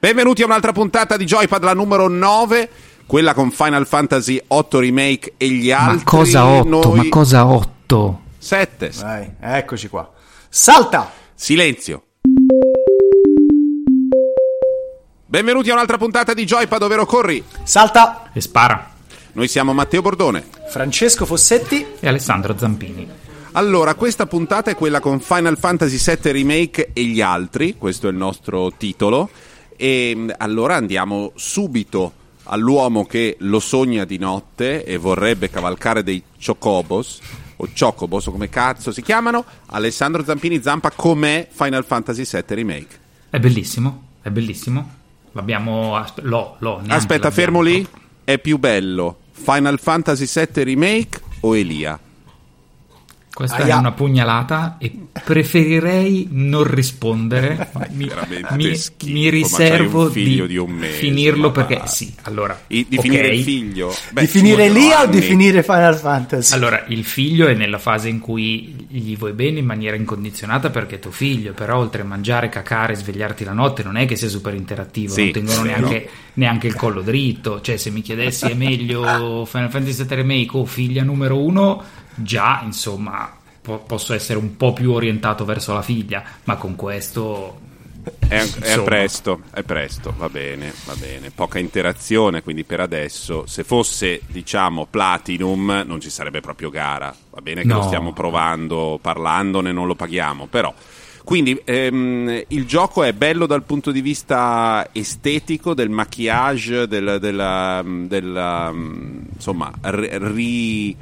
Benvenuti a un'altra puntata di Joypad, la numero 9, quella con Final Fantasy 8 Remake e gli altri. Ma cosa 8? Noi... Ma cosa 8? 7. Vai, eccoci qua. Salta! Silenzio. Benvenuti a un'altra puntata di Joypad, ovvero corri. Salta! E spara. Noi siamo Matteo Bordone, Francesco Fossetti e Alessandro Zampini. Allora, questa puntata è quella con Final Fantasy 7 Remake e gli altri, questo è il nostro titolo. E mm, allora andiamo subito all'uomo che lo sogna di notte e vorrebbe cavalcare dei chocobos o chocobos o come cazzo si chiamano. Alessandro Zampini Zampa com'è Final Fantasy 7 Remake? È bellissimo, è bellissimo. L'abbiamo aspe- l'ho, l'ho, Aspetta, fermo lì. È più bello Final Fantasy 7 Remake o Elia? Questa Aia. è una pugnalata e preferirei non rispondere. mi, mi, schifo, mi riservo di, di mese, finirlo perché va. sì, allora I, di okay. finire il figlio. Beh, di finire lì o di finire Final Fantasy? Allora, il figlio è nella fase in cui gli vuoi bene in maniera incondizionata perché è tuo figlio, però oltre a mangiare, cacare, svegliarti la notte non è che sia super interattivo, sì, non tengono neanche, no. neanche, il collo dritto, cioè se mi chiedessi è meglio Final Fantasy VII Remake o figlia numero uno già, insomma, po- posso essere un po' più orientato verso la figlia, ma con questo è, è, presto, è presto, va bene, va bene. Poca interazione, quindi per adesso, se fosse, diciamo, Platinum, non ci sarebbe proprio gara. Va bene che no. lo stiamo provando, parlandone, non lo paghiamo, però. Quindi ehm, il gioco è bello dal punto di vista estetico, del maquillage, del, della, della, insomma, ri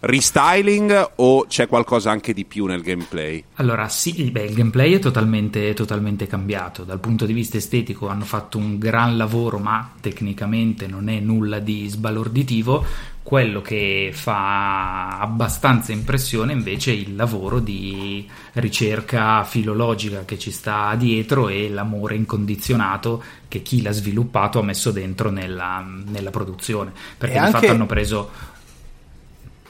restyling o c'è qualcosa anche di più nel gameplay? Allora sì, beh, il gameplay è totalmente, totalmente, cambiato, dal punto di vista estetico hanno fatto un gran lavoro ma tecnicamente non è nulla di sbalorditivo, quello che fa abbastanza impressione invece è il lavoro di ricerca filologica che ci sta dietro e l'amore incondizionato che chi l'ha sviluppato ha messo dentro nella, nella produzione, perché e di anche... fatto hanno preso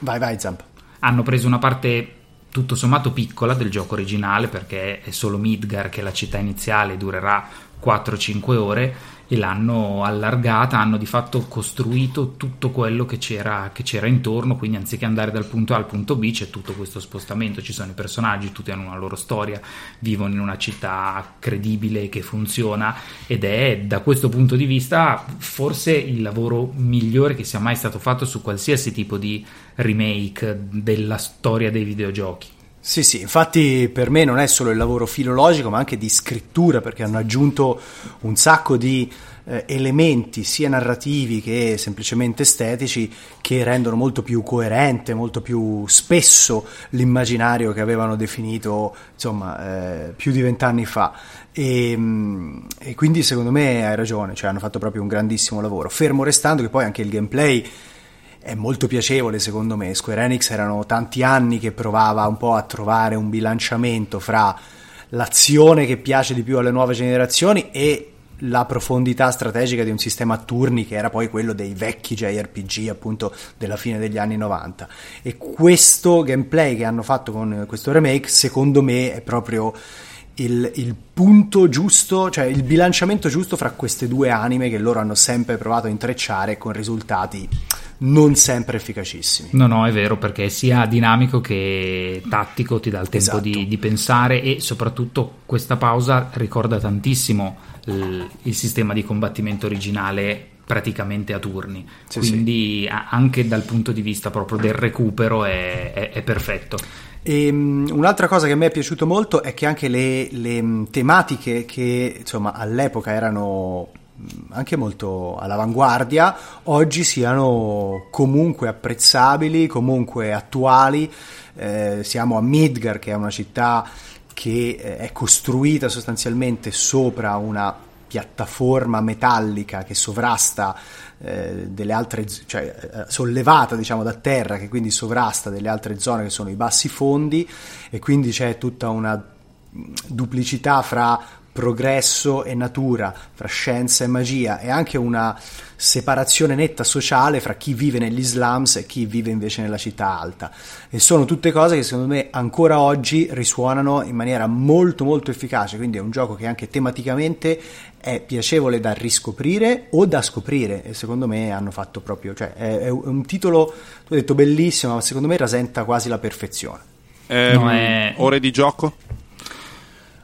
Vai, vai, Zamp. Hanno preso una parte tutto sommato piccola del gioco originale perché è solo Midgar che la città iniziale durerà 4-5 ore e l'hanno allargata, hanno di fatto costruito tutto quello che c'era, che c'era, intorno, quindi anziché andare dal punto A al punto B c'è tutto questo spostamento, ci sono i personaggi, tutti hanno una loro storia, vivono in una città credibile che funziona ed è da questo punto di vista forse il lavoro migliore che sia mai stato fatto su qualsiasi tipo di remake della storia dei videogiochi. Sì, sì, infatti per me non è solo il lavoro filologico, ma anche di scrittura, perché hanno aggiunto un sacco di eh, elementi, sia narrativi che semplicemente estetici, che rendono molto più coerente, molto più spesso l'immaginario che avevano definito, insomma, eh, più di vent'anni fa. E, mm, e quindi secondo me hai ragione, cioè hanno fatto proprio un grandissimo lavoro. Fermo restando che poi anche il gameplay è molto piacevole secondo me. Square Enix erano tanti anni che provava un po' a trovare un bilanciamento fra l'azione che piace di più alle nuove generazioni e la profondità strategica di un sistema a turni che era poi quello dei vecchi JRPG appunto della fine degli anni 90 e questo gameplay che hanno fatto con questo remake secondo me è proprio il, il, punto giusto, cioè il bilanciamento giusto fra queste due anime che loro hanno sempre provato a intrecciare con risultati non sempre efficacissimi. No, no, è vero, perché sia dinamico che tattico ti dà il tempo esatto. di, di, pensare e soprattutto questa pausa ricorda tantissimo il, il sistema di combattimento originale praticamente a turni, sì, quindi sì. anche dal punto di vista proprio del recupero è, è, è perfetto. E, um, un'altra cosa che a me è piaciuto molto è che anche le, le tematiche che insomma all'epoca erano anche molto all'avanguardia, oggi siano comunque apprezzabili, comunque attuali. Eh, siamo a Midgar, che è una città che eh, è costruita sostanzialmente sopra una piattaforma metallica che sovrasta eh, delle altre, cioè eh, sollevata diciamo da terra, che quindi sovrasta delle altre zone che sono i bassi fondi e quindi c'è tutta una duplicità fra progresso e natura, fra scienza e magia e anche una separazione netta sociale fra chi vive negli slums e chi vive invece nella città alta. E sono tutte cose che secondo me ancora oggi risuonano in maniera molto molto efficace, quindi è un gioco che anche tematicamente è piacevole da riscoprire o da scoprire e secondo me hanno fatto proprio, cioè è, è un titolo, tu hai detto bellissimo, ma secondo me rasenta quasi la perfezione. Eh, no, è... Ore di gioco?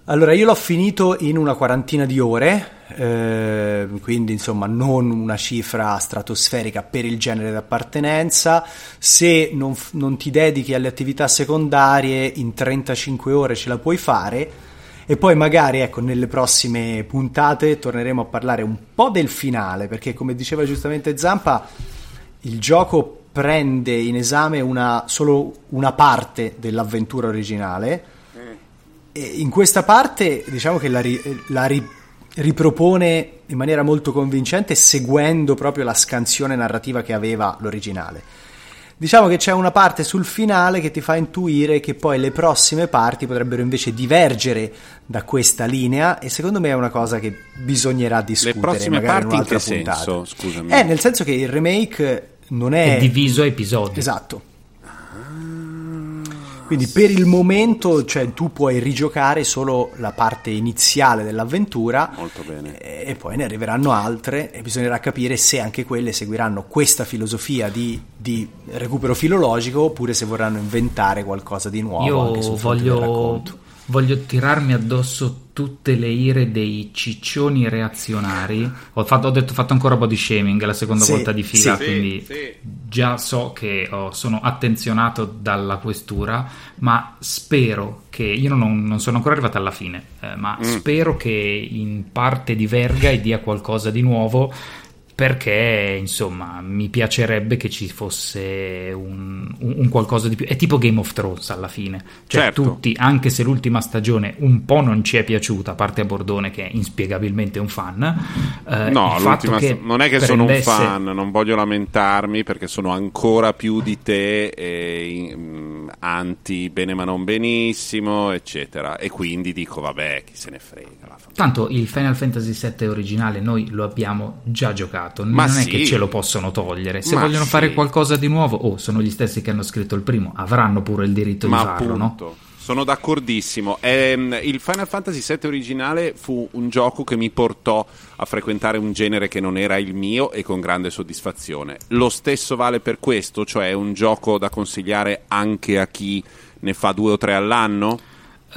Allora, io l'ho finito in una quarantina di ore, eh, quindi insomma non una cifra stratosferica per il genere d'appartenenza. Se non, non, ti dedichi alle attività secondarie, in 35 ore ce la puoi fare. E poi magari, ecco, nelle prossime puntate torneremo a parlare un po' del finale, perché come diceva giustamente Zampa, il gioco prende in esame una, solo una parte dell'avventura originale in questa parte diciamo che la, ri, la ri, ripropone in maniera molto convincente seguendo proprio la scansione narrativa che aveva l'originale. Diciamo che c'è una parte sul finale che ti fa intuire che poi le prossime parti potrebbero invece divergere da questa linea e secondo me è una cosa che bisognerà discutere le prossime magari parti in un'altra in che puntata. senso? Scusami. Eh, nel senso che il remake non è... è diviso a episodi. Esatto. Quindi per il momento cioè, tu puoi rigiocare solo la parte iniziale dell'avventura Molto bene. e poi ne arriveranno altre e bisognerà capire se anche quelle seguiranno questa filosofia di, di recupero filologico oppure se vorranno inventare qualcosa di nuovo. Io anche sul voglio, voglio tirarmi addosso tutte le ire dei ciccioni reazionari. Ho fatto, ho detto, fatto ancora body shaming la seconda sì, volta di fila, sì, quindi sì. già so che oh, sono attenzionato dalla questura, ma spero che io non, non sono ancora arrivato alla fine, eh, ma mm. spero che in parte diverga e dia qualcosa di nuovo perché insomma mi piacerebbe che ci fosse un, un, un, qualcosa di più. È tipo Game of Thrones alla fine, cioè certo. tutti, anche se l'ultima stagione un po' non ci è piaciuta, a parte a Bordone che è inspiegabilmente un fan. Eh, no, l'ultima che non è che prendesse... sono un fan, non voglio lamentarmi perché sono ancora più di te, e, um, anti bene ma non benissimo, eccetera. E quindi dico vabbè, chi se ne frega. Tanto il Final Fantasy VII originale noi lo abbiamo già giocato, Ma non sì. è che ce lo possono togliere. Se Ma vogliono sì. fare qualcosa di nuovo, oh, sono gli stessi che hanno scritto il primo, avranno pure il diritto Ma di farlo, appunto. no? Sono d'accordissimo. Ehm, il Final Fantasy VII originale fu un gioco che mi portò a frequentare un genere che non era il mio e con grande soddisfazione. Lo stesso vale per questo, cioè è un gioco da consigliare anche a chi ne fa due o tre all'anno?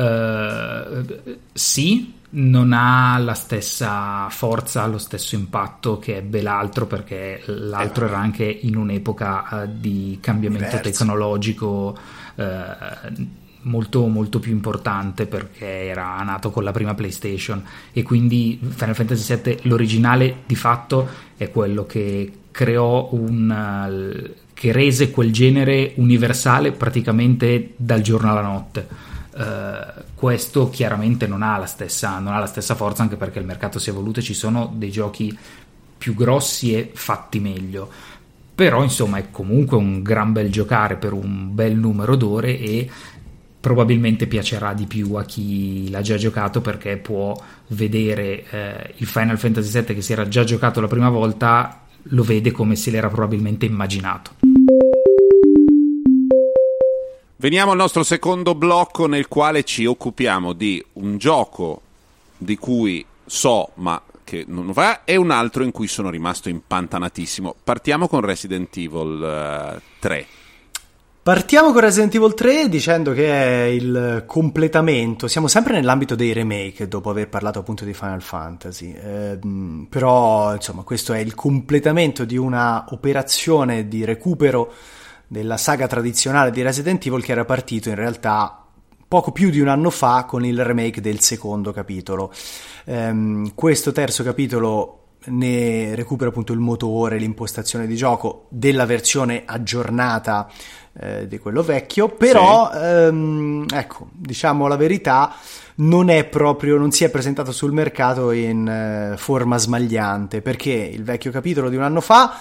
Uh, sì, non ha la stessa forza, lo stesso impatto che ebbe l'altro, perché l'altro era anche in un'epoca uh, di cambiamento Diverso. tecnologico uh, molto, molto più importante perché era nato con la prima PlayStation e quindi Final Fantasy VII, l'originale di fatto è quello che creò un che rese quel genere universale praticamente dal giorno alla notte. Uh, questo chiaramente non ha, la stessa, non ha la stessa forza anche perché il mercato si è evoluto e ci sono dei giochi più grossi e fatti meglio. Però insomma è comunque un gran bel giocare per un bel numero d'ore e probabilmente piacerà di più a chi l'ha già giocato perché può vedere eh, il Final Fantasy VII che si era già giocato la prima volta lo vede come se l'era probabilmente immaginato Veniamo al nostro secondo blocco nel quale ci occupiamo di un gioco di cui so ma che non va e un altro in cui sono rimasto impantanatissimo. Partiamo con Resident Evil uh, 3. Partiamo con Resident Evil 3 dicendo che è il completamento, siamo sempre nell'ambito dei remake dopo aver parlato appunto di Final Fantasy, eh, però insomma questo è il completamento di una operazione di recupero della saga tradizionale di Resident Evil che era partito in realtà poco più di un anno fa con il remake del secondo capitolo. Um, questo terzo capitolo ne recupera appunto il motore, l'impostazione di gioco della versione aggiornata eh, di quello vecchio, però sì. ehm, ecco, diciamo la verità, non è proprio, non si è presentato sul mercato in eh, forma smagliante, perché il vecchio capitolo di un anno fa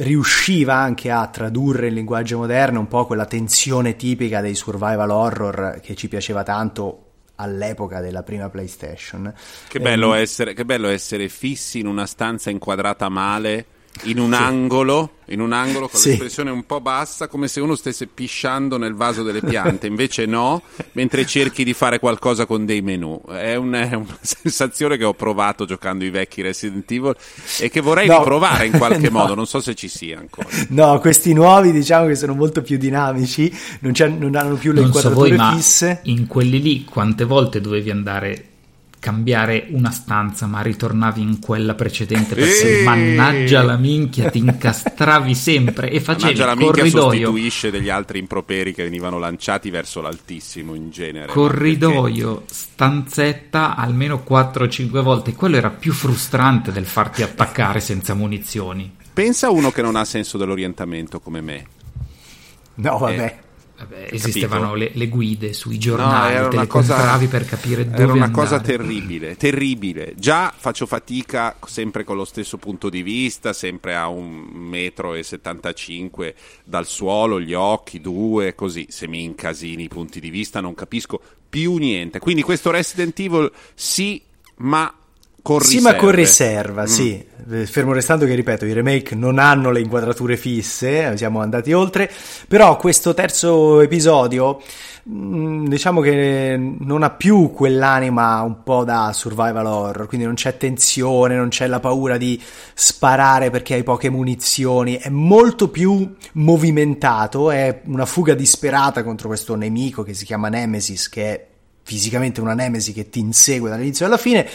riusciva anche a tradurre in linguaggio moderno un po' quella tensione tipica dei survival horror che ci piaceva tanto all'epoca della prima PlayStation. Che bello, eh, essere, che bello essere fissi in una stanza inquadrata male in un sì. angolo, in un angolo con sì. l'espressione un po' bassa, come se uno stesse pisciando nel vaso delle piante, invece no, mentre cerchi di fare qualcosa con dei menu. È, un, è una sensazione che ho provato giocando i vecchi Resident Evil e che vorrei no. riprovare in qualche no. modo, non so se ci sia ancora. No, questi nuovi diciamo che sono molto più dinamici, non, non hanno più le non inquadrature so voi, fisse. in quelli lì quante volte dovevi andare cambiare una stanza, ma ritornavi in quella precedente perché Eeeh. mannaggia la minchia, ti incastravi sempre e facevi mannaggia la minchia corridoio. sostituisce degli altri improperi che venivano lanciati verso l'altissimo in genere. Corridoio, perché... stanzetta almeno 4-5 volte, quello era più frustrante del farti attaccare senza munizioni. Pensa a uno che non ha senso dell'orientamento come me. No, vabbè. Eh, Vabbè, esistevano le, le, guide sui giornali, no, te le cosa, compravi per capire dove Era una andare. cosa terribile, terribile. Già faccio fatica sempre con lo stesso punto di vista, sempre a un metro e 75 dal suolo, gli occhi, due, così. Se mi incasini i punti di vista non capisco più niente. Quindi questo Resident Evil sì, ma con sì, ma con riserva, mm. sì. Fermo restando che, ripeto, i remake non hanno le inquadrature fisse, siamo andati oltre, però questo terzo episodio mm, diciamo che non ha più quell'anima un po' da survival horror, quindi non c'è tensione, non c'è la paura di sparare perché hai poche munizioni, è molto più movimentato, è una fuga disperata contro questo nemico che si chiama Nemesis, che è fisicamente una Nemesis che ti insegue dall'inizio alla fine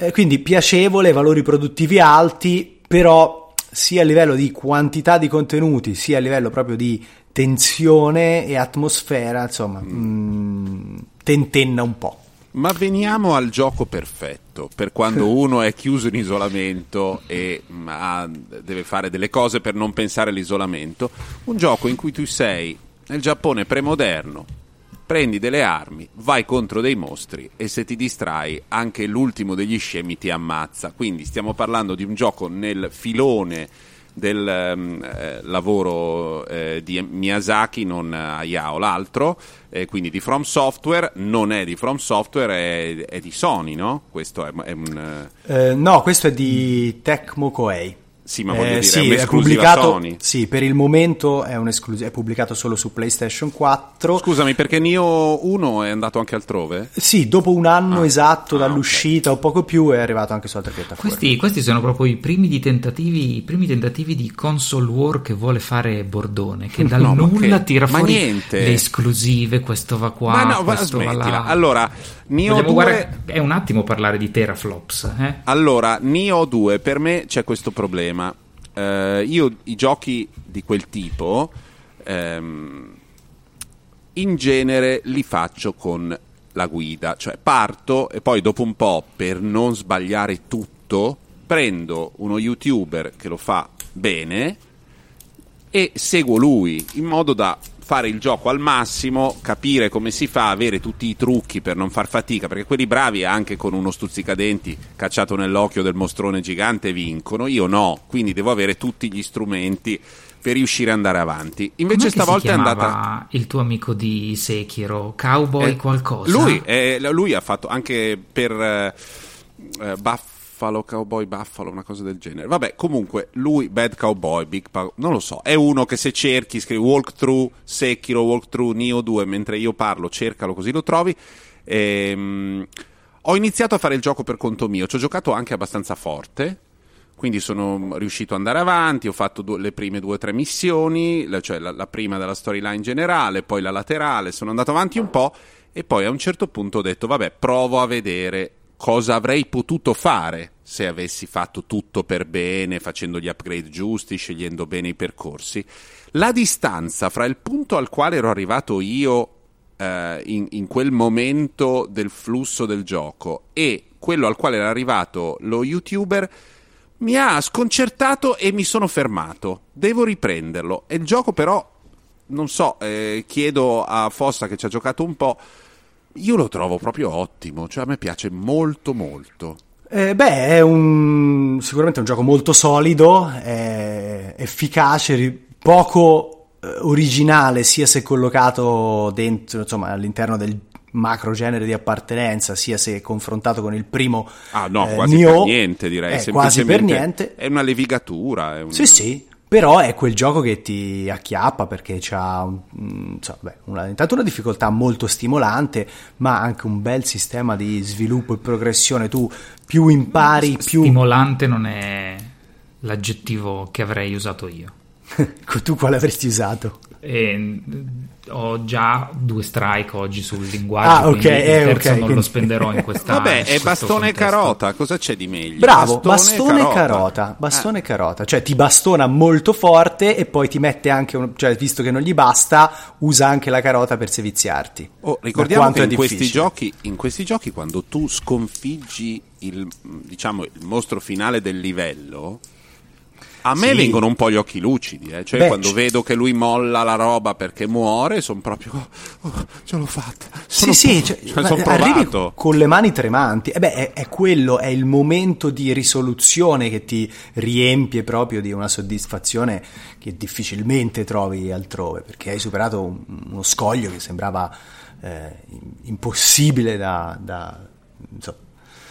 eh, quindi piacevole, valori produttivi alti, però sia a livello di quantità di contenuti, sia a livello proprio di tensione e atmosfera, insomma, mm. mh, tentenna un po'. Ma veniamo al gioco perfetto, per quando uno è chiuso in isolamento e ha, deve fare delle cose per non pensare all'isolamento. Un gioco in cui tu sei nel Giappone premoderno, prendi delle armi, vai contro dei mostri e se ti distrai anche l'ultimo degli scemi ti ammazza. Quindi stiamo parlando di un gioco nel filone del um, eh, lavoro eh, di Miyazaki, non Hayao, l'altro, eh, quindi di From Software, non è di From Software, è, è di Sony, no? Questo è, è un... Eh, no, questo è di Tecmo Koei. Sì, ma voglio eh, dire, sì, è, è pubblicato, Sony. Sì, per il momento è, è, pubblicato solo su PlayStation 4. Scusami, perché Nio 1 è andato anche altrove? Sì, dopo un anno ah. esatto ah, dall'uscita okay. o poco più è arrivato anche su altre piattaforme. Questi, questi sono proprio i primi, tentativi, i primi, tentativi, di console war che vuole fare Bordone, che dal no, nulla che, tira fuori niente. le esclusive, questo va qua, ma no, questo va là. Allora, Nio Vogliamo 2... guardare, è un attimo parlare di teraflops. Eh? Allora, Nio 2, per me c'è questo problema. Uh, io i giochi di quel tipo um, in genere li faccio con la guida, cioè parto e poi dopo un po' per non sbagliare tutto prendo uno youtuber che lo fa bene e seguo lui in modo da fare il gioco al massimo, capire come si fa, avere tutti i trucchi per non far fatica, perché quelli bravi anche con uno stuzzicadenti cacciato nell'occhio del mostrone gigante vincono, io no, quindi devo avere tutti gli strumenti per riuscire ad andare avanti. Invece Com'è stavolta è andata il tuo amico di Sekiro, Cowboy eh, qualcosa. Lui, eh, lui, ha fatto anche per eh, eh Buff Buffalo, Cowboy Buffalo, una cosa del genere. Vabbè, comunque, lui, Bad Cowboy, Big Pow, non lo so, è uno che se cerchi, scrivi walkthrough, Sekiro, walkthrough, Neo 2, mentre io parlo, cercalo così lo trovi. Ehm, ho iniziato a fare il gioco per conto mio, ci ho giocato anche abbastanza forte, quindi sono riuscito ad andare avanti, ho fatto due, le prime due o tre missioni, cioè la, la prima della storyline generale, poi la laterale, sono andato avanti un po' e poi a un certo punto ho detto vabbè provo a vedere cosa avrei potuto fare se avessi fatto tutto per bene, facendo gli upgrade giusti, scegliendo bene i percorsi. La distanza fra il punto al quale ero arrivato io eh, in, in, quel momento del flusso del gioco e quello al quale era arrivato lo youtuber mi ha sconcertato e mi sono fermato. Devo riprenderlo. E il gioco però, non so, eh, chiedo a Fossa che ci ha giocato un po' io lo trovo proprio ottimo, cioè a me piace molto molto. Eh, beh, è un, sicuramente un gioco molto solido, efficace, poco eh, originale sia se collocato dentro, insomma, all'interno del, macro genere di appartenenza, sia se confrontato con il primo Ah no, eh, quasi Nioh, per niente direi, eh, quasi per niente. È una levigatura, è un- Sì, sì, però è quel gioco che ti acchiappa perché ha mm, so, beh, una, intanto una difficoltà molto stimolante, ma anche un bel sistema di sviluppo e progressione. Tu più impari, più... Stimolante non è l'aggettivo che avrei usato io. tu quale avresti usato? E, mm, ho già due strike oggi sul linguaggio, Ah, ok, quindi eh, il terzo ok, non quindi- lo spenderò in questa Vabbè, è bastone e contesto. carota, cosa c'è di meglio? Bravo, bastone, e carota, bastone e carota, cioè ti bastona molto forte e poi ti mette anche, un, cioè visto che non gli basta, usa anche la carota per seviziarti. Oh, ricordiamo che in questi, giochi, in questi giochi, quando tu sconfiggi il, diciamo, il mostro finale del livello, a me Sì. vengono un po' gli occhi lucidi. eh. Cioè, Beh, quando c- vedo che lui molla la roba perché muore, sono proprio. "Oh, oh, ce l'ho fatta. Sono sì, sì, pro- cioè, cioè, sono provato. con le mani tremanti. E beh, è, è quello, è il momento di risoluzione che ti riempie proprio di una soddisfazione che difficilmente trovi altrove, perché hai superato un- uno scoglio che sembrava eh, impossibile da... da insomma,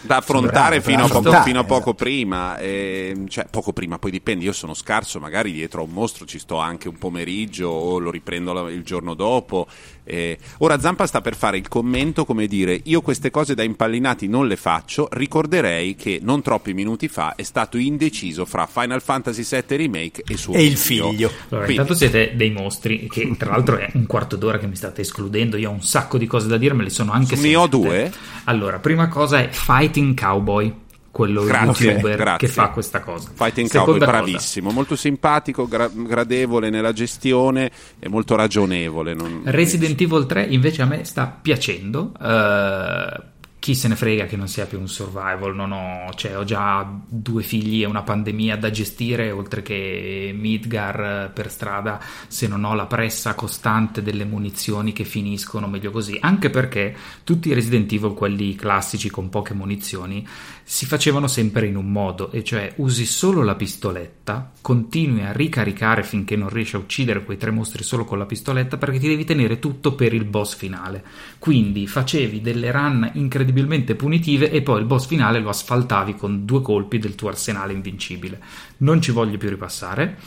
da affrontare fino, a poco, fino a poco prima e, cioè poco prima poi dipende io sono scarso magari dietro a un mostro ci sto anche un pomeriggio o lo riprendo la- il giorno dopo e- ora Zampa sta per fare il commento come dire io queste cose da impallinati non le faccio ricorderei che non troppi minuti fa è stato indeciso fra Final Fantasy VII Remake e suo E il figlio. Allora, Quindi- intanto siete dei mostri, che tra l'altro è un quarto d'ora che mi state escludendo. Io ho un sacco di cose da dire, me le sono anche Ne ho due? Allora, prima cosa è Fighting Cowboy, quello Grazie, youtuber grazie. che fa questa cosa. Fighting Seconda Cowboy, cosa, bravissimo, molto simpatico, gra- gradevole nella gestione e molto ragionevole. non- Resident Evil 3 invece a me sta piacendo. eh, chi se ne frega che non sia più un survival, non ho, cioè, ho già due figli e una pandemia da gestire, oltre che Midgar eh, per strada, se non ho la pressa costante delle munizioni che finiscono, meglio così. Anche perché tutti i Resident Evil, quelli classici con poche munizioni, si facevano sempre in un modo, e cioè usi solo la pistoletta, continui a ricaricare finché non riesci a uccidere quei tre mostri solo con la pistoletta perché ti devi tenere tutto per il boss finale. Quindi facevi delle run incredibilmente punitive e poi il boss finale lo asfaltavi con due colpi del tuo arsenale invincibile. Non ci voglio più ripassare.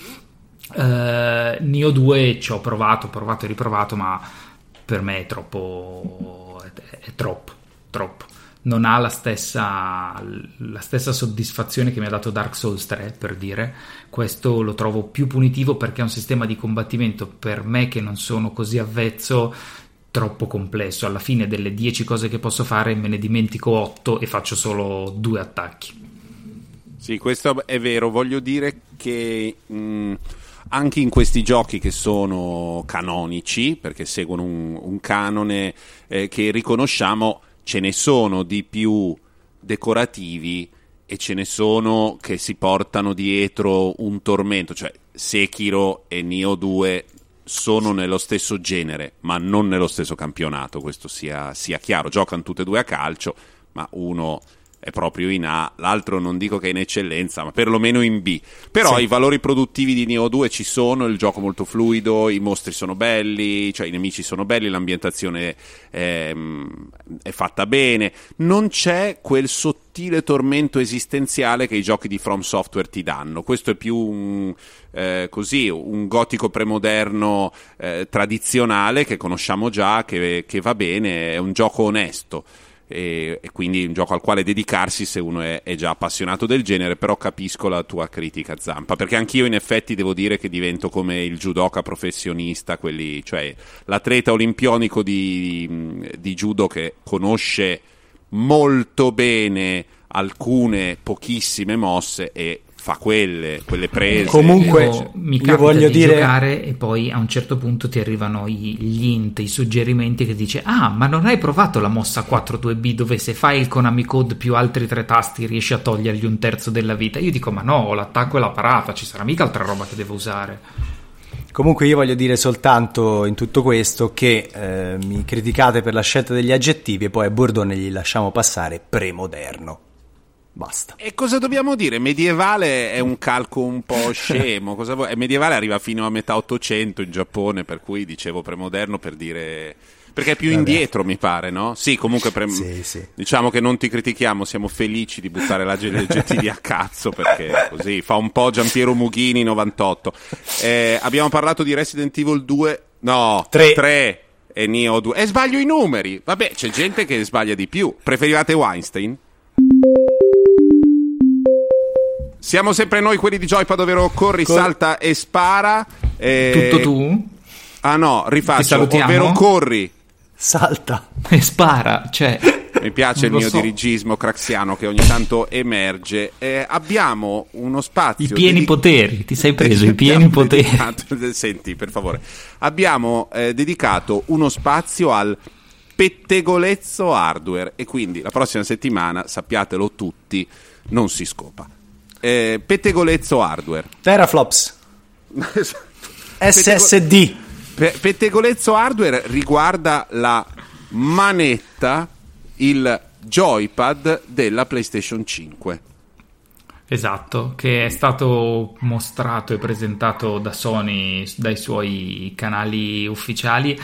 Eh, Nio 2 ci ho provato, provato e riprovato, ma per me è troppo. è, è troppo, troppo. Non ha la stessa, la stessa soddisfazione che mi ha dato Dark Souls 3, per dire. Questo lo trovo più punitivo perché è un sistema di combattimento per me che non sono così avvezzo troppo complesso. Alla fine delle 10 cose che posso fare me ne dimentico 8 e faccio solo due attacchi. Sì, questo è vero. Voglio dire che mh, anche in questi giochi che sono canonici, perché seguono un, un canone eh, che riconosciamo, ce ne sono di più decorativi e ce ne sono che si portano dietro un tormento, cioè Sekiro e Nioh 2 sono nello stesso genere, ma non nello stesso campionato, questo sia, sia chiaro. Giocano tutte e due a calcio, ma uno è proprio in A, l'altro non dico che è in eccellenza, ma perlomeno in B. Però Sì. i valori produttivi di Neo 2 ci sono, il gioco molto fluido, i mostri sono belli, cioè i nemici sono belli, l'ambientazione è, è fatta bene, non c'è quel sottile tormento esistenziale che i giochi di From Software ti danno. Questo è più un, eh, così, un gotico premoderno eh, tradizionale che conosciamo già, che, che va bene, è un gioco onesto e, e quindi un gioco al quale dedicarsi se uno è, è già appassionato del genere, però capisco la tua critica Zampa, perché anch'io in effetti devo dire che divento come il judoka professionista, quelli, cioè l'atleta olimpionico di, di judo che conosce molto bene alcune pochissime mosse e fa quelle, quelle prese. Comunque, Io- mi io capita voglio di dire- giocare e poi a un certo punto ti arrivano i- gli int, i suggerimenti che dice ah ma non hai provato la mossa 4-2B dove se fai il Konami Code più altri tre tasti riesci a togliergli un terzo della vita io dico ma no ho l'attacco e la parata ci sarà mica altra roba che devo usare Comunque io voglio dire soltanto in tutto questo che eh, mi criticate per la scelta degli aggettivi e poi a Bordone gli lasciamo passare premoderno. Basta. E cosa dobbiamo dire? Medievale è un calco un po' scemo. Cosa vuoi? Medievale arriva fino a metà Ottocento in Giappone, per cui dicevo premoderno per dire Perché è più Vabbè. indietro, mi pare, no? Sì, comunque pre- sì, sì. diciamo che non ti critichiamo, siamo felici di buttare la GTD a cazzo perché così fa un po' Giampiero Mughini 98. Eh, abbiamo parlato di Resident Evil 2, no, 3. 3 e Neo 2. E sbaglio i numeri. Vabbè, c'è gente che sbaglia di più. Preferivate Weinstein? Siamo sempre noi quelli di Joypad, ovvero corri, Cor- salta e spara. E... Tutto tu? Ah no, rifaccio, ovvero corri. Salta. E spara, cioè... Mi piace il mio so. dirigismo craxiano che ogni tanto emerge. Eh, abbiamo uno spazio. I pieni dedic- poteri, ti sei preso i pieni poteri. Senti, per favore. Abbiamo eh, dedicato uno spazio al pettegolezzo hardware e quindi la prossima settimana, sappiatelo tutti, non si scopa. Eh, pettegolezzo hardware. Teraflops. SSD. pettegolezzo hardware riguarda la manetta il joypad della PlayStation 5. Esatto, che è stato mostrato e presentato da Sony dai suoi canali ufficiali.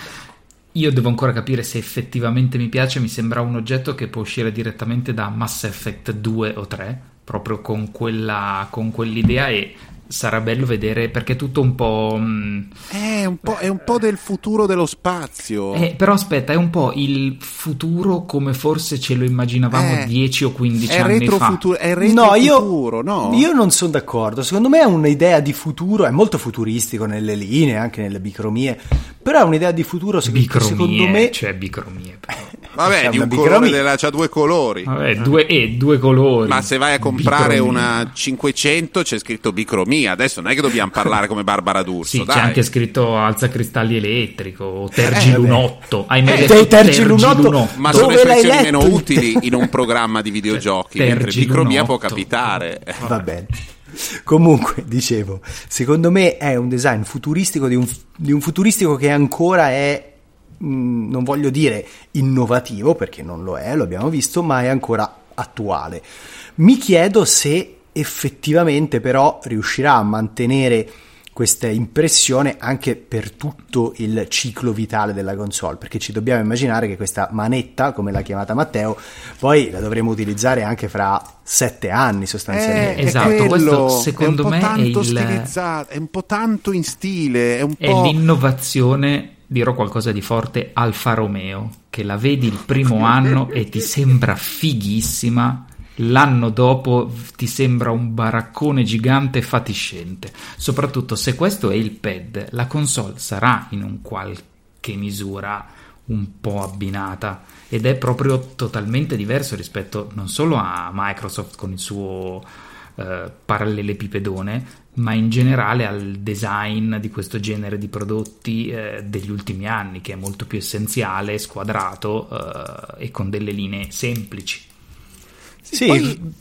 Io devo ancora capire se effettivamente mi piace, mi sembra un oggetto che può uscire direttamente da Mass Effect 2 o 3, proprio con, quella, con quell'idea e sarà bello vedere perché è tutto un po'. Mh, mm, è, un po', è un po' del futuro dello spazio. Eh, però aspetta, è un po' il futuro come forse ce lo immaginavamo eh, 10 o 15 è anni fa. Futuro, è retro no, futuro, no? Io non sono d'accordo. Secondo me è un'idea di futuro, è molto futuristico nelle linee, anche nelle bicromie. Però è un'idea di futuro secondo, bicromie, secondo me. Cioè, bicromie. Però. Vabbè, di un colore della, c'ha due colori. Vabbè, due, e due colori. Ma se vai a comprare bicromia. una 500 c'è scritto bicromia. Adesso non è che dobbiamo parlare come Barbara D'Urso. Sì, dai. c'è anche scritto alza cristalli elettrico o tergilunotto. Eh, Hai mai detto tergilunotto? Ma sono espressioni meno utili in un programma di videogiochi. mentre bicromia può capitare. Va bene. Comunque, dicevo, secondo me è un design futuristico di un, di un futuristico che ancora è Mm, non voglio dire innovativo perché non lo è, lo abbiamo visto, ma è ancora attuale. Mi chiedo se effettivamente però riuscirà a mantenere questa impressione anche per tutto il ciclo vitale della console, perché ci dobbiamo immaginare che questa manetta, come l'ha chiamata Matteo, poi la dovremo utilizzare anche fra sette anni sostanzialmente. Eh, esatto, quello, questo secondo me è, il... è un po' tanto in stile, è un è po'... l'innovazione dirò qualcosa di forte, Alfa Romeo, che la vedi il primo anno e ti sembra fighissima, l'anno dopo ti sembra un baraccone gigante fatiscente. Soprattutto se questo è il pad, la console sarà in un qualche misura un po' abbinata ed è proprio totalmente diverso rispetto non solo a Microsoft con il suo eh, parallelepipedone, ma in generale al design di questo genere di prodotti eh, degli ultimi anni, che è molto più essenziale, squadrato eh, e con delle linee semplici. Sì, poi...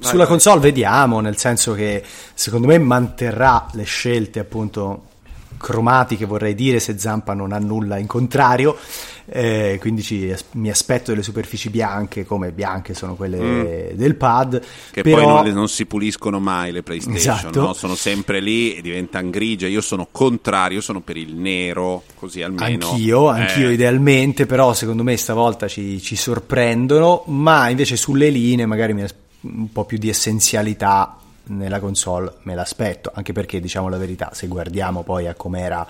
sulla console vediamo, nel senso che secondo me manterrà le scelte appunto cromatiche, vorrei dire, se Zampa non ha nulla in contrario, eh, quindi ci, mi aspetto delle superfici bianche come bianche sono quelle mm. del pad. Che però... poi non, non, si puliscono mai le PlayStation, esatto. no? sono sempre lì e diventano grigie. Io sono contrario, sono per il nero, così almeno. Anch'io, anch'io eh. idealmente, però secondo me stavolta ci, ci sorprendono, ma invece sulle linee magari mi un po' più di essenzialità nella console me l'aspetto, anche perché diciamo la verità, se guardiamo poi a com'era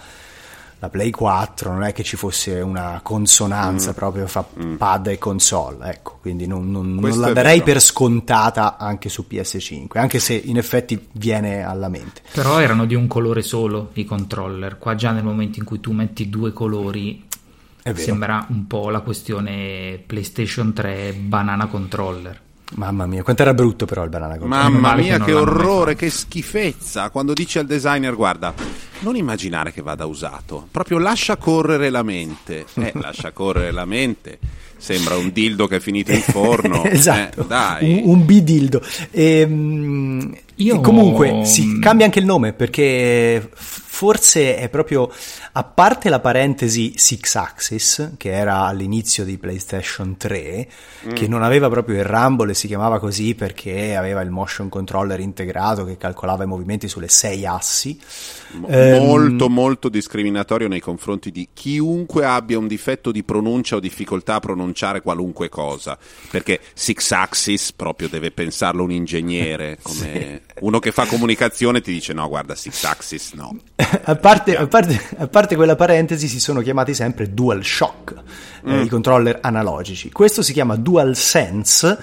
la Play 4 non è che ci fosse una consonanza mm. proprio fra mm. pad e console, ecco, quindi non, non, non la darei per scontata anche su PS5, anche se in effetti viene alla mente. Però erano di un colore solo i controller, qua già nel momento in cui tu metti due colori sembra un po' la questione PlayStation 3 banana controller. Mamma mia, quanto era brutto però il banana controller. Mamma mia, che, che orrore, che schifezza. Quando dici al designer, guarda, non immaginare che vada usato, proprio lascia correre la mente. Eh, lascia correre la mente. Sembra un dildo che è finito in forno. esatto, eh, dai. Un, un bidildo. Ehm, Io... e comunque si cambia anche il nome perché forse è proprio, a parte la parentesi Six Axis, che era all'inizio di PlayStation 3, mm. che non aveva proprio il Rumble e si chiamava così perché aveva il motion controller integrato che calcolava i movimenti sulle sei assi. M- ehm, molto, molto discriminatorio nei confronti di chiunque abbia un difetto di pronuncia o difficoltà a pronunciare qualunque cosa, perché Six Axis proprio deve pensarlo un ingegnere, come sì. Uno che fa comunicazione ti dice no, guarda, Six Axis no. a, parte, a, parte, a, parte, quella parentesi si sono chiamati sempre DualShock, eh, mm. eh, i controller analogici. Questo si chiama DualSense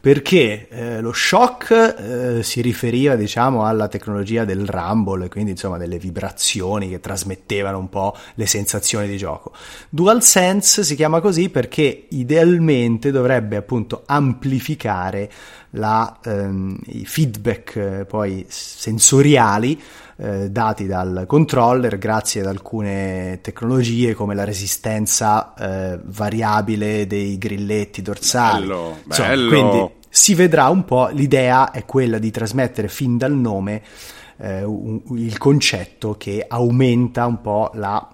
perché eh, lo shock eh, si riferiva diciamo alla tecnologia del rumble quindi insomma delle vibrazioni che trasmettevano un po' le sensazioni di gioco. DualSense si chiama così perché idealmente dovrebbe appunto amplificare la, ehm, i feedback eh, poi sensoriali eh, dati dal controller grazie ad alcune tecnologie come la resistenza eh, variabile dei grilletti dorsali. Bello, Insomma, bello. Quindi si vedrà un po', l'idea è quella di trasmettere fin dal nome eh, un, il concetto che aumenta un po' la,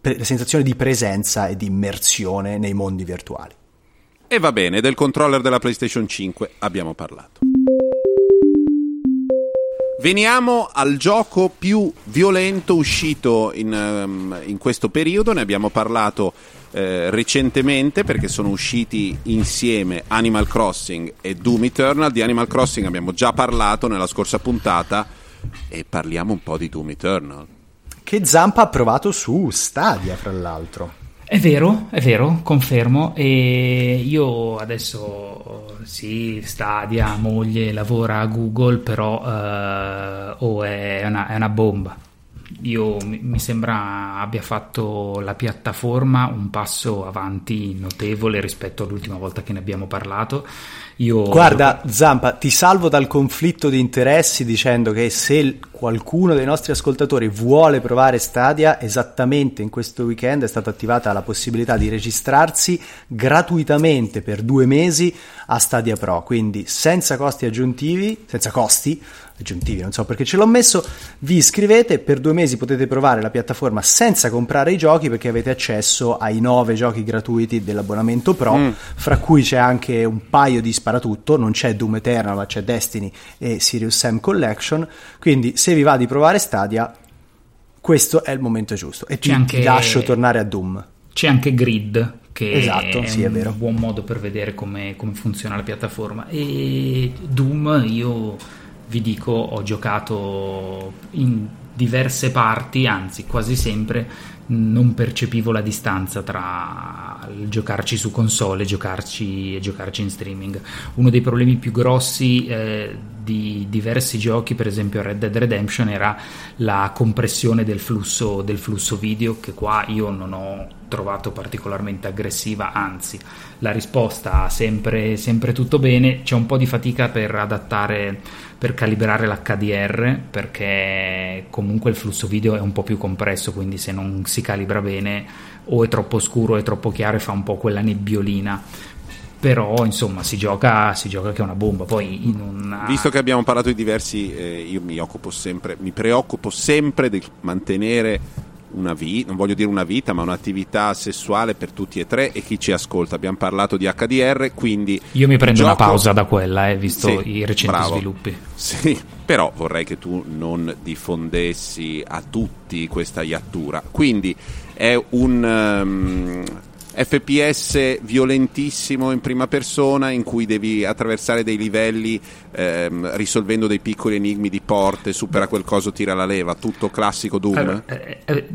la sensazione di presenza e di immersione nei mondi virtuali. E va bene, del controller della PlayStation 5 abbiamo parlato. Veniamo al gioco più violento uscito in, um, in questo periodo, ne abbiamo parlato eh, recentemente perché sono usciti insieme Animal Crossing e Doom Eternal. Di Animal Crossing abbiamo già parlato nella scorsa puntata e parliamo un po' di Doom Eternal. Che Zampa ha provato su Stadia, fra l'altro. È vero, è vero, confermo. E io adesso sì, Stadia, moglie, lavora a Google, però eh, oh, è, una, è una bomba. Io mi sembra abbia fatto la piattaforma un passo avanti notevole rispetto all'ultima volta che ne abbiamo parlato io... Guarda, Zampa, ti salvo dal conflitto di interessi dicendo che se qualcuno dei nostri ascoltatori vuole provare Stadia, esattamente in questo weekend è stata attivata la possibilità di registrarsi gratuitamente per due mesi a Stadia Pro, quindi senza costi aggiuntivi, senza costi aggiuntivi, non so perché ce l'ho messo, vi iscrivete, per due mesi potete provare la piattaforma senza comprare i giochi perché avete accesso ai nove giochi gratuiti dell'abbonamento Pro, mm. fra cui c'è anche un paio di sparatutto, non c'è Doom Eternal ma c'è Destiny e Sirius Sam Collection, quindi se vi va di provare Stadia questo è il momento giusto e ti, anche... ti lascio tornare a Doom. C'è anche Grid, che esatto, è, sì, è un buon modo per vedere come, come, funziona la piattaforma. E Doom io vi dico ho giocato in diverse parti, anzi quasi sempre non percepivo la distanza tra giocarci su console giocarci, e giocarci in streaming. Uno dei problemi più grossi eh, di diversi giochi, per esempio Red Dead Redemption, era la compressione del flusso, del flusso video, che qua io non ho trovato particolarmente aggressiva, anzi la risposta sempre, sempre tutto bene, c'è un po' di fatica per adattare, per calibrare l'HDR, perché comunque il flusso video è un po' più compresso, quindi se non si calibra bene o è troppo scuro o è troppo chiaro e fa un po' quella nebbiolina però insomma si gioca, si gioca che è una bomba. Poi una... Visto che abbiamo parlato di diversi, eh, io mi occupo sempre, mi preoccupo sempre di mantenere una vita, non voglio dire una vita, ma un'attività sessuale per tutti e tre e chi ci ascolta. Abbiamo parlato di HDR, quindi... Io mi prendo gioco... una pausa da quella, eh, visto sì, i recenti bravo. sviluppi. Sì, però vorrei che tu non diffondessi a tutti questa iattura. Quindi è un... Um, FPS violentissimo in prima persona in cui devi attraversare dei livelli ehm, risolvendo dei piccoli enigmi di porte, supera quel coso, tira la leva, tutto classico Doom. Allora, eh, eh,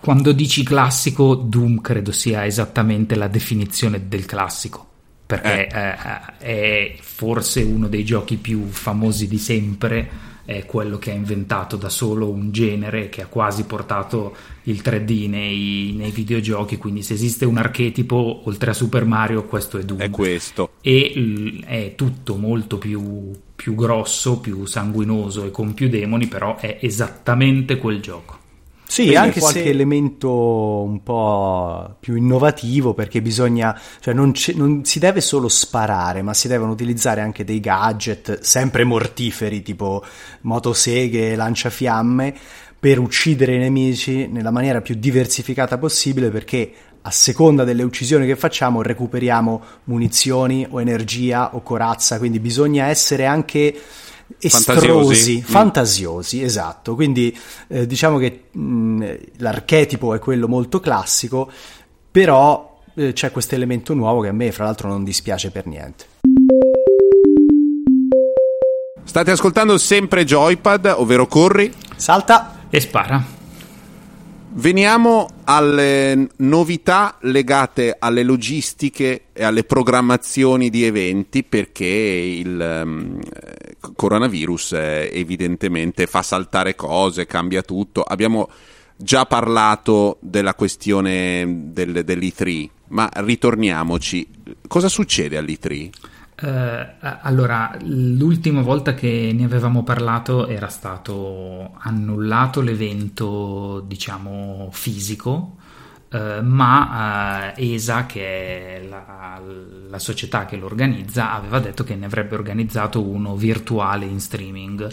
quando dici classico, Doom credo sia esattamente la definizione del classico. Perché eh. eh è forse uno dei giochi più famosi di sempre è quello che ha inventato da solo un genere che ha quasi portato il 3D nei, nei, videogiochi, quindi se esiste un archetipo oltre a Super Mario questo è Doom. È questo. E è tutto molto più, più grosso, più sanguinoso e con più demoni, però è esattamente quel gioco. Sì, Quindi anche qualche se... elemento un po' più innovativo perché bisogna, cioè non, non, si deve solo sparare, ma si devono utilizzare anche dei gadget sempre mortiferi tipo motoseghe, lanciafiamme, per uccidere i nemici nella maniera più diversificata possibile perché a seconda delle uccisioni che facciamo recuperiamo munizioni o energia o corazza, quindi bisogna essere anche estrosi, fantasiosi, mm. fantasiosi esatto. Quindi eh, diciamo che mh, l'archetipo è quello molto classico, però eh, c'è questo elemento nuovo che a me fra l'altro non dispiace per niente. State ascoltando sempre Joypad, ovvero corri, salta e spara. Veniamo alle novità legate alle logistiche e alle programmazioni di eventi perché il um, coronavirus eh, evidentemente fa saltare cose, cambia tutto. Abbiamo già parlato della questione del, dell'E3, ma ritorniamoci. Cosa succede all'E3? Uh, allora, l'ultima volta che ne avevamo parlato era stato annullato l'evento, diciamo, fisico, uh, ma uh, ESA, che è la, la, società che lo organizza, aveva detto che ne avrebbe organizzato uno virtuale in streaming.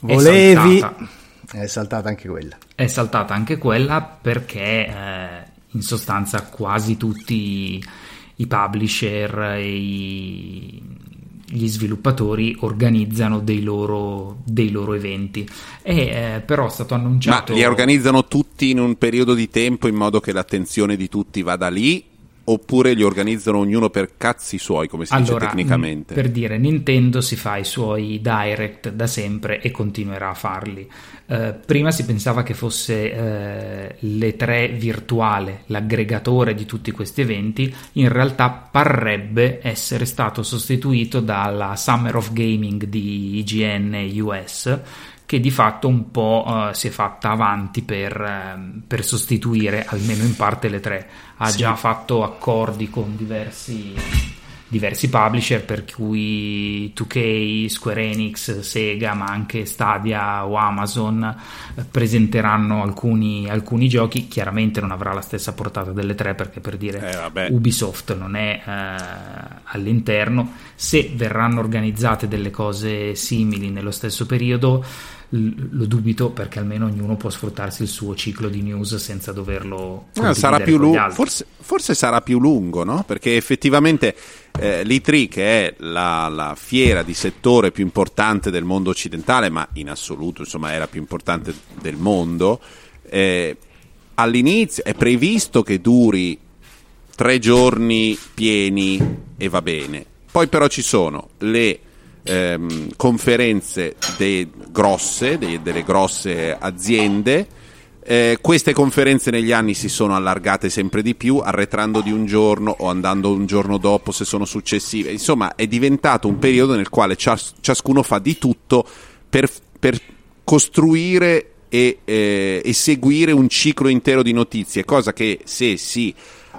Volevi... È saltata. è saltata anche quella. È saltata anche quella perché in sostanza quasi tutti i publisher e i, gli sviluppatori organizzano dei loro, dei loro eventi. E eh, però è stato annunciato. Ma li organizzano tutti in un periodo di tempo in modo che l'attenzione di tutti vada lì oppure li organizzano ognuno per cazzi suoi, come si allora, dice tecnicamente? Per dire, Nintendo si fa i suoi direct da sempre e continuerà a farli. Uh, prima si pensava che fosse uh, l'E3 virtuale l'aggregatore di tutti questi eventi, in realtà parrebbe essere stato sostituito dalla Summer of Gaming di IGN US che di fatto un po' uh, si è fatta avanti per, uh, per, sostituire almeno in parte le tre. Ha sì. già fatto accordi con diversi, diversi, publisher, per cui 2K, Square Enix, Sega, ma anche Stadia o Amazon eh, presenteranno alcuni, alcuni, giochi. Chiaramente non avrà la stessa portata delle tre, perché per dire eh, Ubisoft non è uh, all'interno. Se verranno organizzate delle cose simili nello stesso periodo lo dubito perché almeno ognuno può sfruttarsi il suo ciclo di news senza doverlo no, sarà più lungo forse, forse, sarà più lungo no? perché effettivamente eh, l'E3 che è la, la, fiera di settore più importante del mondo occidentale ma in assoluto insomma era più importante del mondo eh, all'inizio è previsto che duri tre giorni pieni e va bene poi però ci sono le ehm, conferenze dei grosse, dei, delle grosse aziende. Eh, queste conferenze negli anni si sono allargate sempre di più, arretrando di un giorno o andando un giorno dopo se sono successive. Insomma, è diventato un periodo nel quale cias- ciascuno fa di tutto per, per costruire e, eh, e, seguire un ciclo intero di notizie, cosa che se si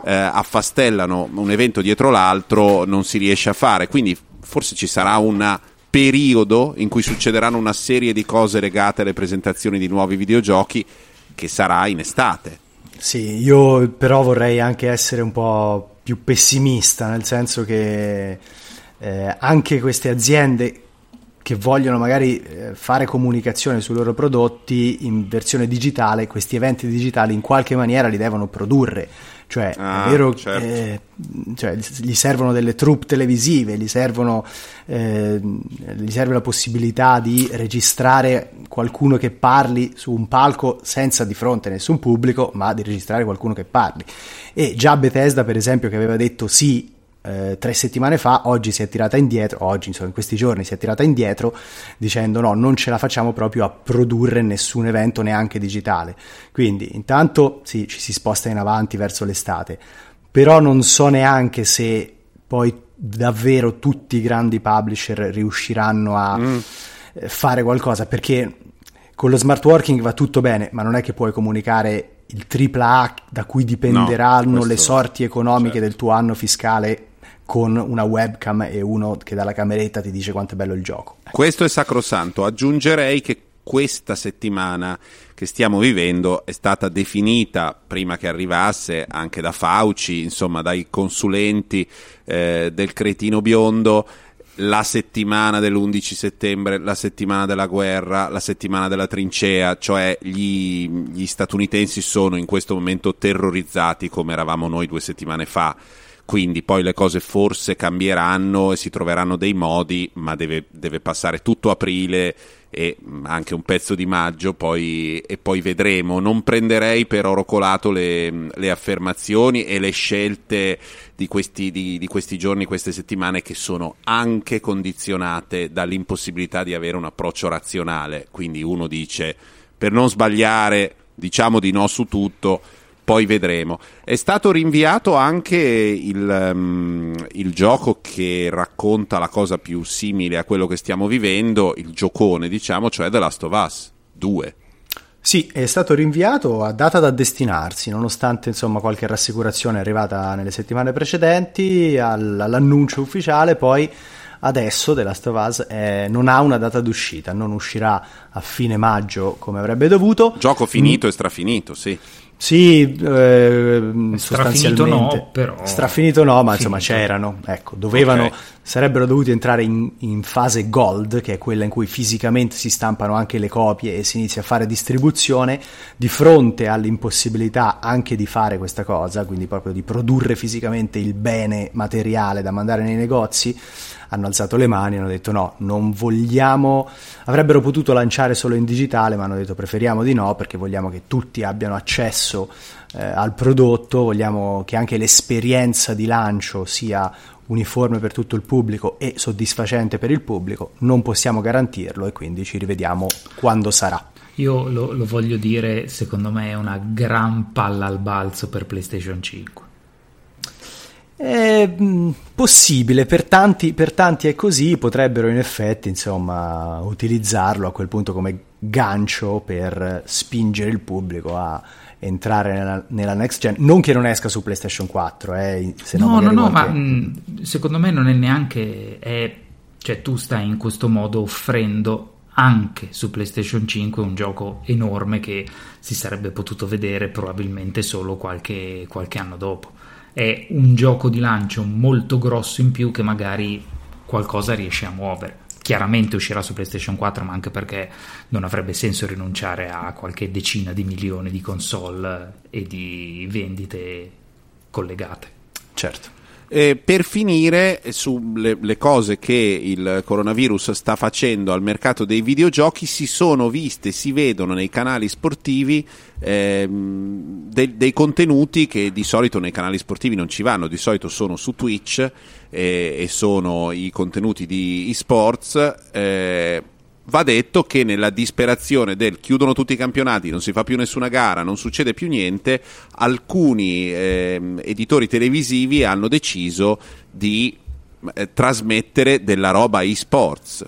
eh, affastellano un evento dietro l'altro non si riesce a fare. Quindi forse ci sarà un periodo in cui succederanno una serie di cose legate alle presentazioni di nuovi videogiochi che sarà in estate. Sì, io però vorrei anche essere un po' più pessimista, nel senso che eh, anche queste aziende che vogliono magari eh, fare comunicazione sui loro prodotti in versione digitale, questi eventi digitali in qualche maniera li devono produrre cioè, ah, è vero certo. eh, cioè, gli servono delle troupe televisive, gli, servono, eh, gli serve la possibilità di registrare qualcuno che parli su un palco senza di fronte nessun pubblico, ma di registrare qualcuno che parli. E già Bethesda, per esempio, che aveva detto sì eh, tre settimane fa, oggi si è tirata indietro, oggi insomma in questi giorni si è tirata indietro dicendo no, non ce la facciamo proprio a produrre nessun evento neanche digitale. Quindi intanto sì, ci si sposta in avanti verso l'estate, però non so neanche se poi davvero tutti i grandi publisher riusciranno a mm. fare qualcosa perché con lo smart working va tutto bene, ma non è che puoi comunicare il AAA da cui dipenderanno no, questo, le sorti economiche certo. del tuo anno fiscale con una webcam e uno che dalla cameretta ti dice quanto è bello il gioco. Questo è sacrosanto. Aggiungerei che questa settimana che stiamo vivendo è stata definita prima che arrivasse anche da Fauci, insomma dai consulenti eh, del cretino biondo, la settimana dell'11 settembre, la settimana della guerra, la settimana della trincea, cioè gli, gli statunitensi sono in questo momento terrorizzati come eravamo noi due settimane fa quindi poi le cose forse cambieranno e si troveranno dei modi, ma deve, deve passare tutto aprile e anche un pezzo di maggio poi, e poi vedremo. Non prenderei per oro colato le, le affermazioni e le scelte di questi, di, di questi, giorni, queste settimane che sono anche condizionate dall'impossibilità di avere un approccio razionale. Quindi uno dice per non sbagliare diciamo di no su tutto poi vedremo. È stato rinviato anche il, um, il, gioco che racconta la cosa più simile a quello che stiamo vivendo, il giocone, diciamo, cioè The Last of Us 2. Sì, è stato rinviato a data da destinarsi, nonostante insomma, qualche rassicurazione arrivata nelle settimane precedenti all'annuncio ufficiale, poi adesso The Last of Us è, non ha una data d'uscita, non uscirà a fine maggio come avrebbe dovuto. Gioco finito mm. e strafinito, sì. Sì, eh, sostanzialmente. no, però. Strafinito no, ma insomma c'erano. Ecco, dovevano, okay. sarebbero dovuti entrare in, in, fase gold, che è quella in cui fisicamente si stampano anche le copie e si inizia a fare distribuzione, di fronte all'impossibilità anche di fare questa cosa, quindi proprio di produrre fisicamente il bene materiale da mandare nei negozi hanno alzato le mani e hanno detto no, non vogliamo, avrebbero potuto lanciare solo in digitale, ma hanno detto preferiamo di no perché vogliamo che tutti abbiano accesso eh, al prodotto, vogliamo che anche l'esperienza di lancio sia uniforme per tutto il pubblico e soddisfacente per il pubblico, non possiamo garantirlo e quindi ci rivediamo quando sarà. Io lo, lo voglio dire, secondo me è una gran palla al balzo per PlayStation 5 è mm, possibile, per tanti, per tanti, è così, potrebbero in effetti insomma, utilizzarlo a quel punto come gancio per spingere il pubblico a entrare nella, nella next gen, non che non esca su PlayStation 4, eh, se no, no, no, qualche... ma mh, secondo me non è neanche, è, cioè tu stai in questo modo offrendo anche su PlayStation 5 un gioco enorme che si sarebbe potuto vedere probabilmente solo qualche, qualche anno dopo è un gioco di lancio molto grosso in più che magari qualcosa riesce a muovere. Chiaramente uscirà su PlayStation 4, ma anche perché non avrebbe senso rinunciare a qualche decina di milioni di console e di vendite collegate. Certo. Eh, per finire sulle cose che il coronavirus sta facendo al mercato dei videogiochi, si sono viste, si vedono nei canali sportivi eh, de- dei contenuti che di solito nei canali sportivi non ci vanno, di solito sono su Twitch eh, e sono i contenuti di esports. Eh, va detto che nella disperazione del chiudono tutti i campionati, non si fa più nessuna gara, non succede più niente, alcuni eh, editori televisivi hanno deciso di eh, trasmettere della roba esports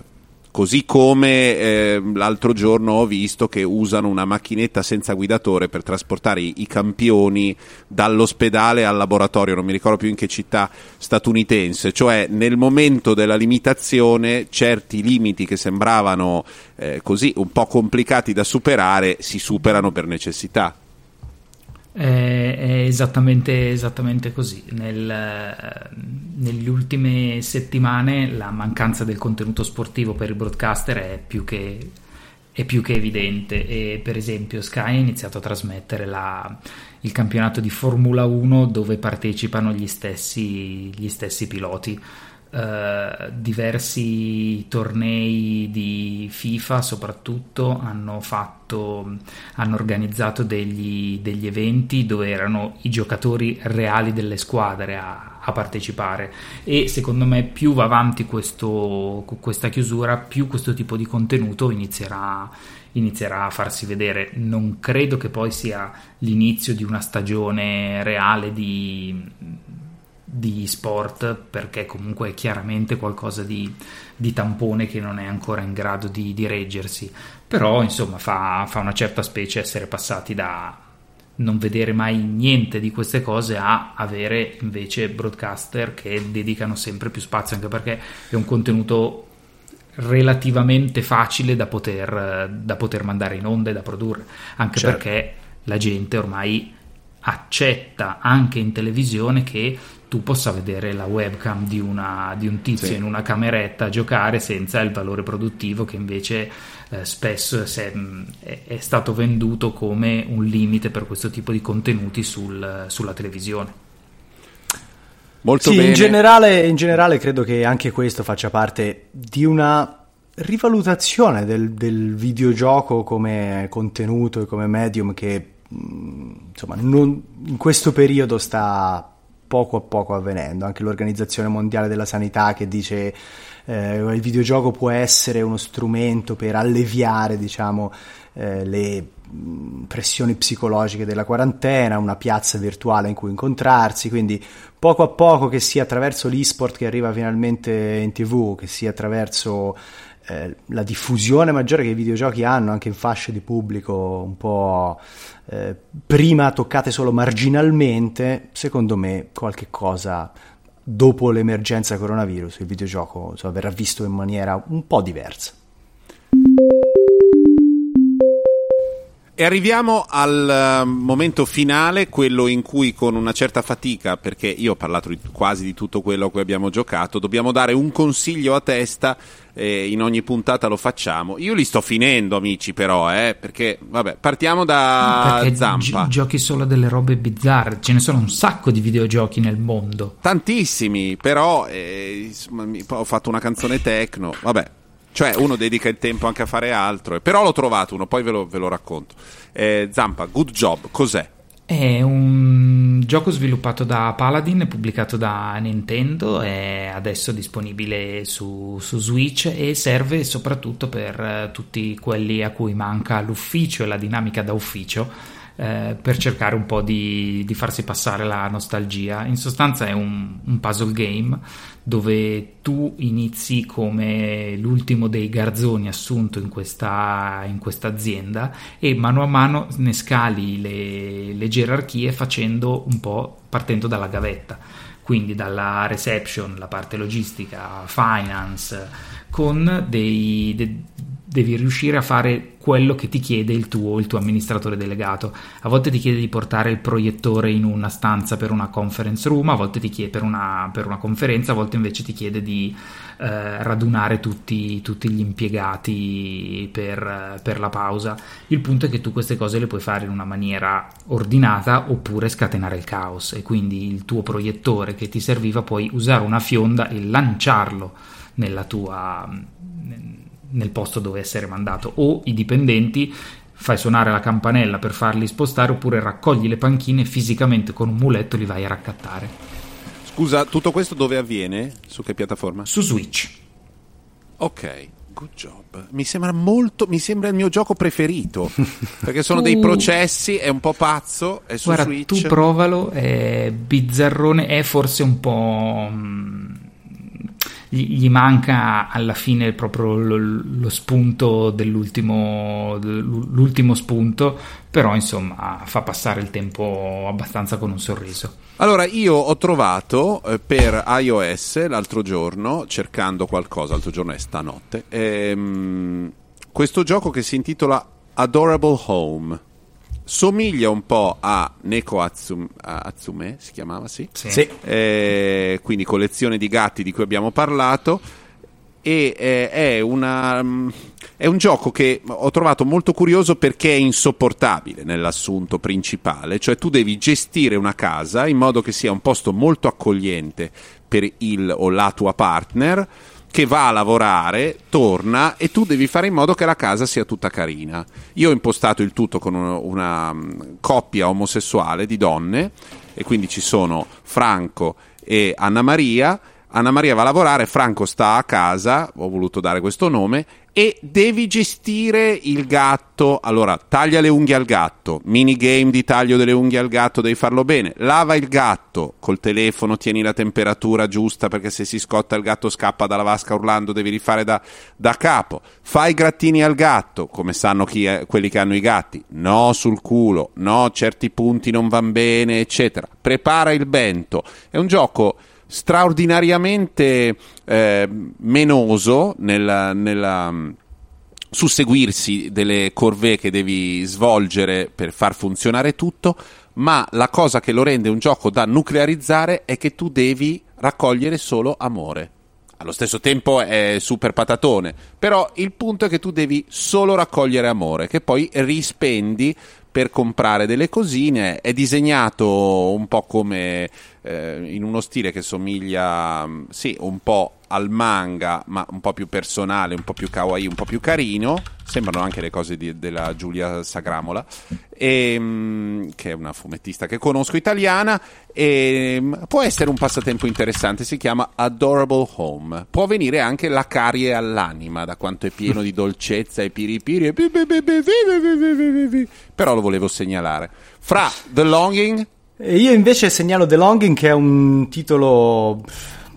Così come eh, l'altro giorno ho visto che usano una macchinetta senza guidatore per trasportare i, i, campioni dall'ospedale al laboratorio, non mi ricordo più in che città statunitense, cioè nel momento della limitazione certi limiti che sembravano eh, così un po' complicati da superare si superano per necessità. È, esattamente, esattamente così. Nel, nelle ultime settimane la mancanza del contenuto sportivo per il broadcaster è più che, è più che evidente e per esempio Sky ha iniziato a trasmettere la, il campionato di Formula 1 dove partecipano gli stessi, gli stessi piloti Uh, diversi tornei di FIFA soprattutto hanno fatto hanno organizzato degli, degli, eventi dove erano i giocatori reali delle squadre a, a partecipare. E secondo me più va avanti questo, questa chiusura più questo tipo di contenuto inizierà, inizierà a farsi vedere. Non credo che poi sia l'inizio di una stagione reale di di sport perché comunque è chiaramente qualcosa di, di tampone che non è ancora in grado di, di reggersi però insomma fa, fa, una certa specie essere passati da non vedere mai niente di queste cose a avere invece broadcaster che dedicano sempre più spazio anche perché è un contenuto relativamente facile da poter, da poter mandare in onda e da produrre anche certo. perché la gente ormai accetta anche in televisione che tu possa vedere la webcam di, una, di un tizio sì. in una cameretta a giocare senza il valore produttivo che invece eh, spesso è, è, stato venduto come un limite per questo tipo di contenuti sul, sulla televisione. Molto sì, bene. In generale, in generale credo che anche questo faccia parte di una rivalutazione del, del videogioco come contenuto e come medium che insomma non, in questo periodo sta poco a poco avvenendo. Anche l'Organizzazione Mondiale della Sanità che dice eh, il videogioco può essere uno strumento per alleviare, diciamo, eh, le mm, pressioni psicologiche della quarantena, una piazza virtuale in cui incontrarsi, quindi poco a poco che sia attraverso l'esport che arriva finalmente in tv, che sia attraverso eh, la diffusione maggiore che i videogiochi hanno anche in fasce di pubblico un po' eh, prima toccate solo marginalmente, secondo me qualche cosa dopo l'emergenza coronavirus il videogioco insomma, verrà visto in maniera un po' diversa. E arriviamo al uh, momento finale, quello in cui con una certa fatica, perché io ho parlato di, quasi di tutto quello a cui abbiamo giocato, dobbiamo dare un consiglio a testa, eh, in ogni puntata lo facciamo. Io li sto finendo, amici, però, eh, perché, vabbè, partiamo da perché Zampa. Gi- giochi solo delle robe bizzarre, ce ne sono un sacco di videogiochi nel mondo. Tantissimi, però eh, ho fatto una canzone techno, vabbè, cioè, uno dedica il tempo anche a fare altro. Però l'ho trovato uno, poi ve lo, ve lo racconto. Eh, Zampa, Good Job, cos'è? È un gioco sviluppato da Paladin pubblicato da Nintendo, è adesso disponibile su, su, Switch e serve soprattutto per eh, tutti quelli a cui manca l'ufficio e la dinamica da ufficio eh, per cercare un po' di, di, farsi passare la nostalgia. In sostanza è un, un, puzzle game dove tu inizi come l'ultimo dei garzoni assunto in questa, in questa azienda e mano a mano ne scali le, le gerarchie facendo un po' partendo dalla gavetta. Quindi dalla reception, la parte logistica, finance, con dei, de, devi riuscire a fare quello che ti chiede il tuo, il tuo amministratore delegato. A volte ti chiede di portare il proiettore in una stanza per una conference room, a volte ti chiede per una, per una conferenza, a volte invece ti chiede di eh, radunare tutti, tutti, gli impiegati per, per la pausa. Il punto è che tu queste cose le puoi fare in una maniera ordinata oppure scatenare il caos e quindi il tuo proiettore che ti serviva puoi usare una fionda e lanciarlo nella tua nel posto dove essere mandato o i dipendenti fai suonare la campanella per farli spostare oppure raccogli le panchine fisicamente con un muletto li vai a raccattare. Scusa, tutto questo dove avviene? Su che piattaforma? Su Switch. Ok, good job. Mi sembra molto, mi sembra il mio gioco preferito, perché sono tu... dei processi, è un po' pazzo, è su Guarda, Switch. tu provalo, è bizzarrone, è forse un po' mm, gli manca alla fine proprio lo, lo spunto dell'ultimo l'ultimo spunto però insomma fa passare il tempo abbastanza con un sorriso. Allora io ho trovato eh, per iOS l'altro giorno cercando qualcosa l'altro giorno è stanotte ehm, questo gioco che si intitola Adorable Home somiglia un po' a Neko Atsum, Atsume, si chiamava, sì? Sì. sì. Eh, quindi collezione di gatti di cui abbiamo parlato e eh, è, una, mm, è un gioco che ho trovato molto curioso perché è insopportabile nell'assunto principale, cioè tu devi gestire una casa in modo che sia un posto molto accogliente per il o la tua partner che va a lavorare, torna e tu devi fare in modo che la casa sia tutta carina. Io ho impostato il tutto con una, una mm, coppia omosessuale di donne e quindi ci sono Franco e Anna Maria. Anna Maria va a lavorare, Franco sta a casa, ho voluto dare questo nome, e devi gestire il gatto. Allora, taglia le unghie al gatto, minigame di taglio delle unghie al gatto, devi farlo bene. Lava il gatto col telefono, tieni la temperatura giusta perché se si scotta il gatto scappa dalla vasca urlando, devi rifare da, da capo. Fai i grattini al gatto, come sanno è, quelli che hanno i gatti. No sul culo, no, certi punti non vanno bene, eccetera. Prepara il bento. È un gioco straordinariamente eh, menoso nella, nella mm, susseguirsi delle corvée che devi svolgere per far funzionare tutto, ma la cosa che lo rende un gioco da nuclearizzare è che tu devi raccogliere solo amore. Allo stesso tempo è super patatone, però il punto è che tu devi solo raccogliere amore, che poi rispendi per comprare delle cosine. È disegnato un po' come eh, in uno stile che somiglia, sì, un po' al manga, ma un po' più personale, un po' più kawaii, un po' più carino. Sembrano anche le cose di, della Giulia Sagramola, e, che è una fumettista che conosco italiana. E, può essere un passatempo interessante. Si chiama Adorable Home. Può venire anche la carie all'anima, da quanto è pieno di dolcezza e piripiri. Però lo volevo segnalare. Fra The Longing. Io invece segnalo The Longing, che è un titolo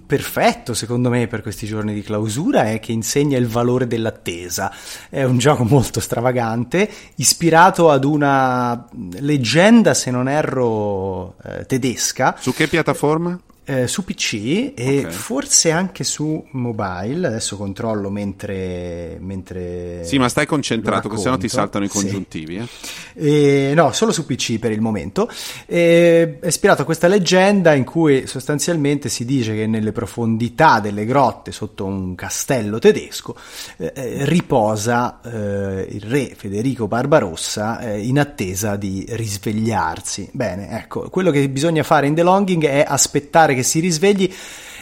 perfetto secondo me per questi giorni di clausura è che insegna il valore dell'attesa. È un gioco molto stravagante, ispirato ad una leggenda, se non erro, eh, tedesca. Su che piattaforma? Eh, su PC e okay. forse anche su mobile. Adesso controllo mentre. mentre sì, ma stai concentrato, perché sennò ti saltano i congiuntivi. Sì. Eh. E, no, solo su PC per il momento. E, è ispirato a questa leggenda in cui sostanzialmente si dice che nelle profondità delle grotte sotto un castello tedesco eh, eh riposa eh, il re Federico Barbarossa eh, in attesa di risvegliarsi. Bene, ecco, quello che bisogna fare in The Longing è aspettare che si risvegli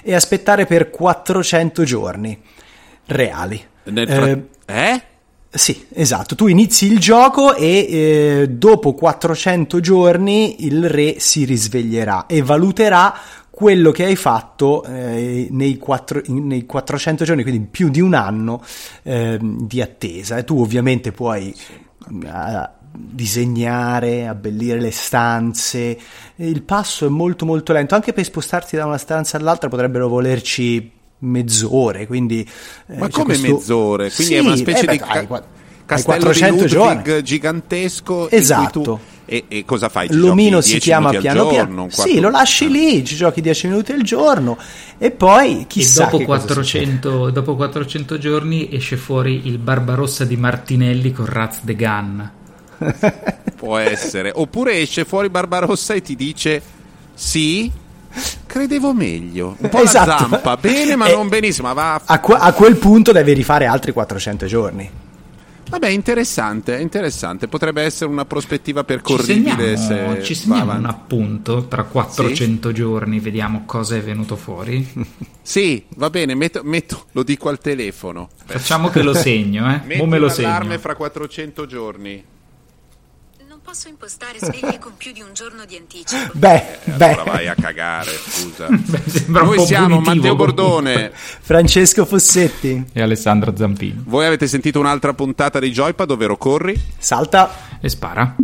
e aspettare per 400 giorni reali. Fra- eh? eh? Sì, esatto. Tu inizi il gioco e eh, dopo 400 giorni il re si risveglierà e valuterà quello che hai fatto eh, nei, quattro, nei, 400 giorni, quindi più di un anno eh, di attesa. E tu ovviamente puoi sì, disegnare, abbellire le stanze. Il passo è molto molto lento, anche per spostarti da una stanza all'altra potrebbero volerci mezz'ore, quindi... Eh, Ma come questo... mezz'ore? Quindi sì, è una specie eh, di... Beh, ca- castello di Ludwig giorni. gigantesco esatto tu... e, e, cosa fai? Ci L'omino si chiama piano piano sì lo lasci ah. lì ci giochi 10 minuti al giorno e poi chissà e dopo, 400, dopo 400 giorni esce fuori il Barbarossa di Martinelli con Raz de Gun Può essere. Oppure esce fuori Barbarossa e ti dice sì, credevo meglio. Un po' esatto. la zampa, bene ma e non benissimo. Ma a, a, a, quel punto devi rifare altri 400 giorni. Vabbè, interessante, interessante. Potrebbe essere una prospettiva percorribile. Ci segniamo, se ci segniamo un appunto tra 400 sì? giorni, vediamo cosa è venuto fuori. sì, va bene, metto, metto, lo dico al telefono. Facciamo che lo segno, eh. Metti me lo segno. fra 400 giorni posso impostare sveglie con più di un giorno di anticipo. Beh, eh, beh. Allora vai a cagare, scusa. Beh, Noi siamo Matteo Bordone, Francesco Fossetti e Alessandro Zampini. Voi avete sentito un'altra puntata di Joypad, ovvero corri, salta e spara.